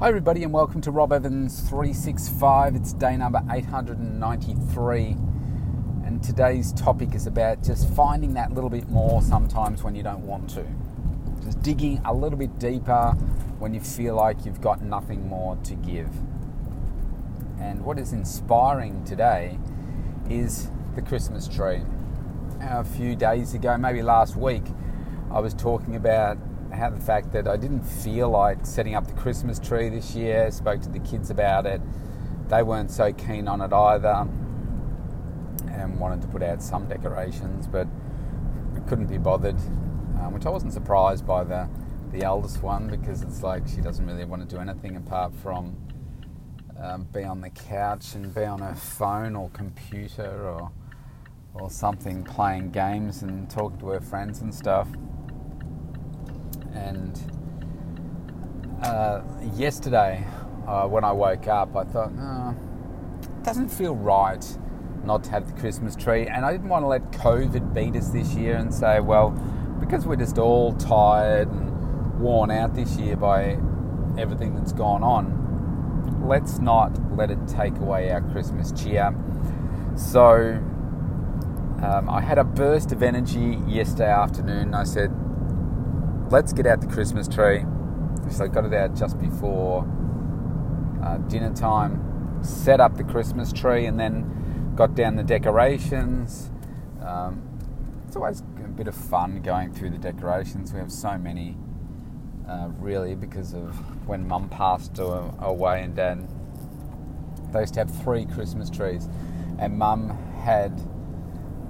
Hi, everybody, and welcome to Rob Evans 365. It's day number 893, and today's topic is about just finding that little bit more sometimes when you don't want to. Just digging a little bit deeper when you feel like you've got nothing more to give. And what is inspiring today is the Christmas tree. A few days ago, maybe last week, I was talking about how the fact that I didn't feel like setting up the Christmas tree this year. Spoke to the kids about it. They weren't so keen on it either, and wanted to put out some decorations, but couldn't be bothered. Um, which I wasn't surprised by the the eldest one because it's like she doesn't really want to do anything apart from um, be on the couch and be on her phone or computer or or something playing games and talking to her friends and stuff and uh, yesterday, uh, when I woke up, I thought, oh, it doesn't feel right not to have the Christmas tree. And I didn't want to let COVID beat us this year and say, well, because we're just all tired and worn out this year by everything that's gone on, let's not let it take away our Christmas cheer. So um, I had a burst of energy yesterday afternoon. I said, let's get out the Christmas tree. So I got it out just before uh, dinner time, set up the Christmas tree, and then got down the decorations. Um, it's always a bit of fun going through the decorations. We have so many, uh, really, because of when Mum passed away and Dad. They used to have three Christmas trees, and Mum had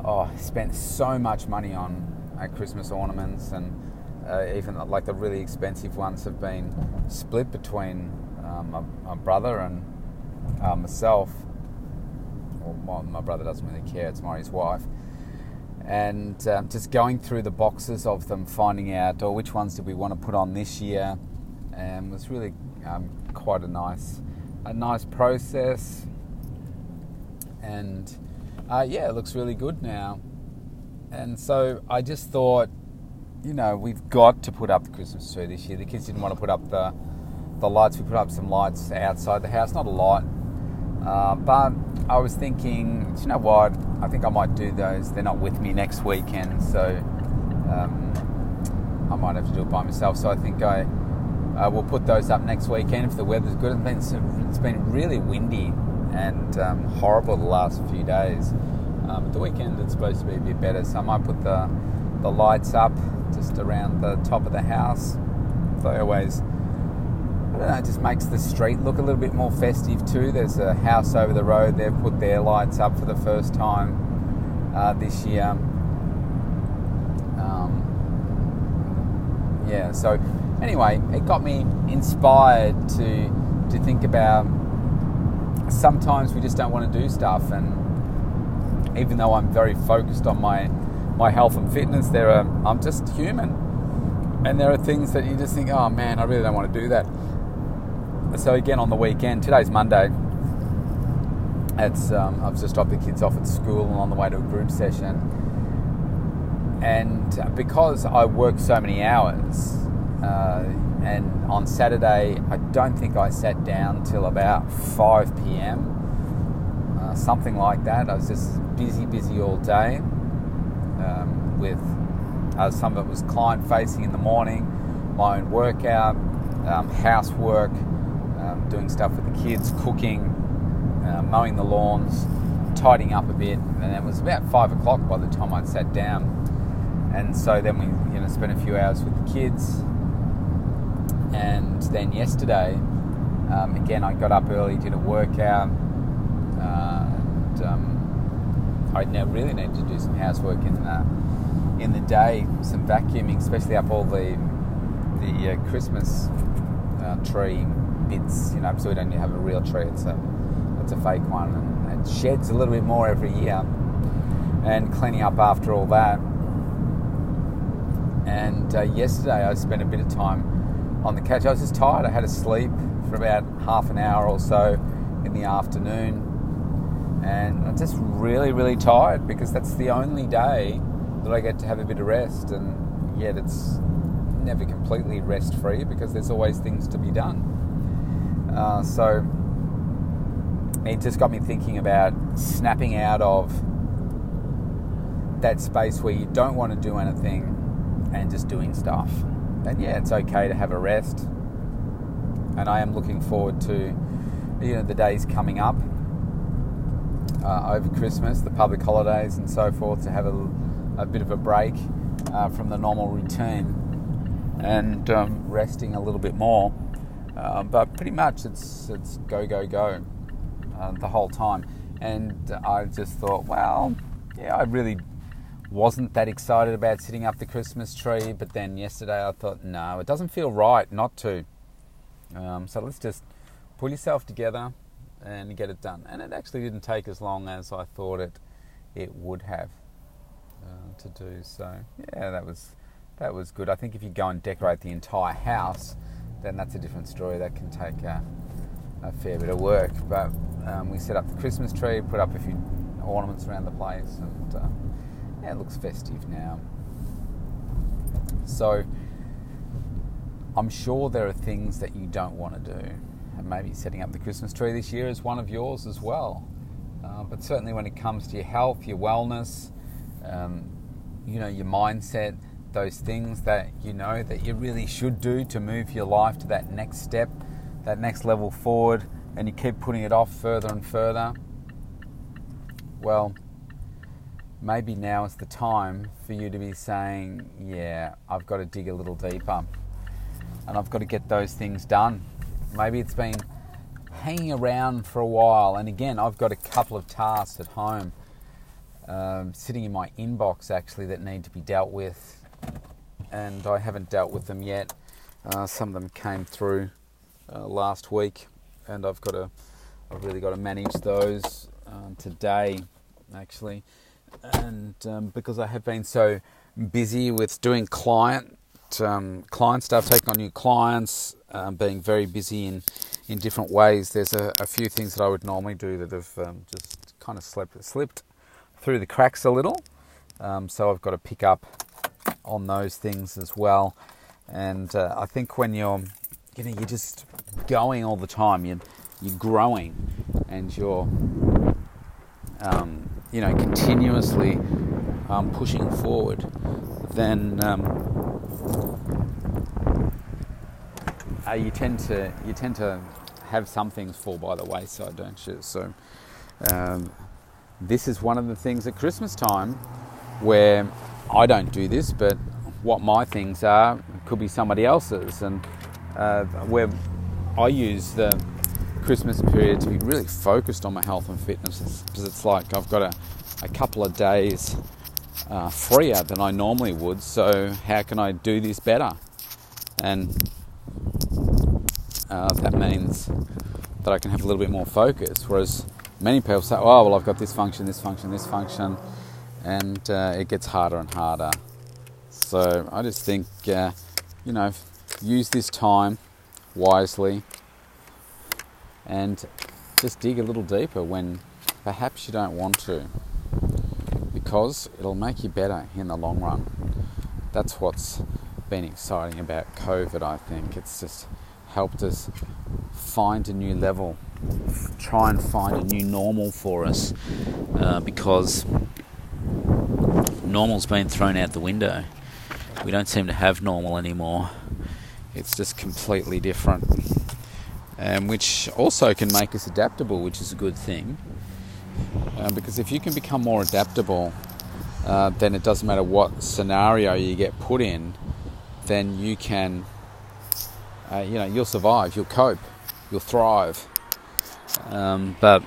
oh spent so much money on uh, Christmas ornaments and uh, even like the really expensive ones have been split between um, my, my, brother and uh, myself. Well, my, my, brother doesn't really care; it's his wife. And um, just going through the boxes of them, finding out, or oh, which ones did we want to put on this year, and was really um, quite a nice, a nice process. And uh, yeah, it looks really good now. And so I just thought you know, we've got to put up the Christmas tree this year. The kids didn't want to put up the the lights. We put up some lights outside the house, not a lot, uh, but I was thinking, you know what? I think I might do those. They're not with me next weekend, so um, I might have to do it by myself. So I think I uh, will put those up next weekend if the weather's good. It's been, it's been really windy and um, horrible the last few days. Um, the weekend it's supposed to be a bit better, so I might put the the lights up just around the top of the house. They always, I don't know, it just makes the street look a little bit more festive too. There's a house over the road, they've put their lights up for the first time uh, this year. Um, yeah, so anyway, it got me inspired to, to think about sometimes we just don't want to do stuff and even though I'm very focused on my my health and fitness. There are I'm just human, and there are things that you just think, oh man, I really don't want to do that. So again, on the weekend, today's Monday. It's um, I've just dropped the kids off at school and on the way to a group session, and because I work so many hours. Uh, and on Saturday, I don't think I sat down till about 5 p.m. Uh, something like that. I was just busy, busy all day um, with uh, some of it was client facing in the morning, my own workout, um, housework, um, doing stuff with the kids, cooking, uh, mowing the lawns, tidying up a bit, and it was about five o'clock by the time I'd sat down. And so then we, you know, spent a few hours with the kids, and then yesterday, um, again, I got up early, did a workout, uh, and um, I now really need to do some housework in the in the day, some vacuuming, especially up all the the uh, Christmas uh, tree bits. You know, so we don't have a real tree; it's a it's a fake one, and it sheds a little bit more every year. And cleaning up after all that. And uh, yesterday, I spent a bit of time on the couch. I was just tired. I had to sleep for about half an hour or so in the afternoon and I'm just really, really tired because that's the only day that I get to have a bit of rest, and yet it's never completely rest free because there's always things to be done. Uh, so it just got me thinking about snapping out of that space where you don't want to do anything and just doing stuff. And yeah, it's okay to have a rest. And I am looking forward to you know the days coming up uh, over Christmas, the public holidays, and so forth, to have a, a bit of a break uh, from the normal routine and um, resting a little bit more. Uh, but pretty much it's it's go go go uh, the whole time. And I just thought, well, yeah, I really wasn't that excited about setting up the Christmas tree. But then yesterday I thought, no, it doesn't feel right not to. Um, so let's just pull yourself together and get it done. And it actually didn't take as long as I thought it it would have uh, to do. So yeah, that was that was good. I think if you go and decorate the entire house, then that's a different story. That can take a, a fair bit of work. But um, we set up the Christmas tree, put up a few ornaments around the place, and uh, yeah, it looks festive now. So I'm sure there are things that you don't want to do and maybe setting up the Christmas tree this year is one of yours as well. Uh, but certainly when it comes to your health, your wellness, um, you know, your mindset, those things that you know that you really should do to move your life to that next step, that next level forward, and you keep putting it off further and further, well, maybe now is the time for you to be saying, Yeah, I've got to dig a little deeper and I've got to get those things done. Maybe it's been hanging around for a while, and again, I've got a couple of tasks at home um, sitting in my inbox actually that need to be dealt with, and I haven't dealt with them yet. Uh, some of them came through uh, last week, and I've got to, I've really got to manage those um, today, actually, and um, because I have been so busy with doing client um, client stuff, taking on new clients, um, being very busy in, in different ways. There's a, a, few things that I would normally do that have um, just kind of slipped, slipped through the cracks a little. Um, so I've got to pick up on those things as well. And uh, I think when you're, you know, you're just going all the time, you're, you're growing, and you're, um, you know, continuously um, pushing forward, then uh, you tend to you tend to have some things fall by the wayside, don't you? So um, this is one of the things at Christmas time where I don't do this, but what my things are could be somebody else's, and uh, where I use the Christmas period to be really focused on my health and fitness because it's like I've got a, a couple of days uh, freer than I normally would. So how can I do this better? And uh, that means that I can have a little bit more focus. Whereas many people say, oh, well, I've got this function, this function, this function, and uh, it gets harder and harder. So I just think, uh, you know, use this time wisely and just dig a little deeper when perhaps you don't want to because it'll make you better in the long run. That's what's been exciting about COVID, I think. It's just helped us find a new level, try and find a new normal for us uh, because normal's been thrown out the window. We don't seem to have normal anymore. It's just completely different. Um, which also can make us adaptable, which is a good thing. Uh, because if you can become more adaptable, uh, then it doesn't matter what scenario you get put in, then you can uh, you know, you'll survive, you'll cope, you'll thrive. Um, but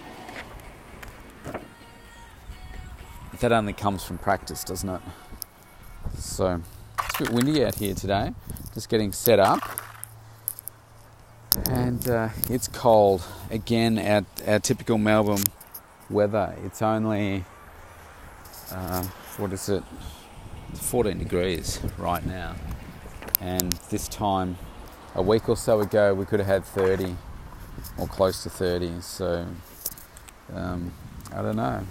that only comes from practice, doesn't it? So it's a bit windy out here today, just getting set up. And uh, it's cold. Again, our, our typical Melbourne weather. It's only, uh, what is it? 14 degrees right now. And this time a week or so ago, we could have had 30 or close to 30. So um, I don't know.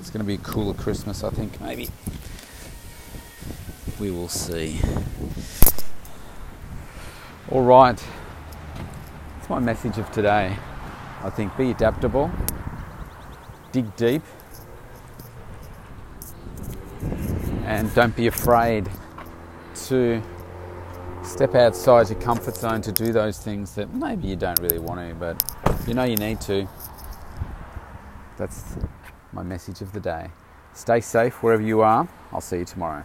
It's going to be a cooler Christmas, I think, maybe. We will see. All right. That's my message of today. I think be adaptable, dig deep, and don't be afraid to step outside your comfort zone to do those things that maybe you don't really want to, but you know you need to. That's my message of the day. Stay safe wherever you are. I'll see you tomorrow.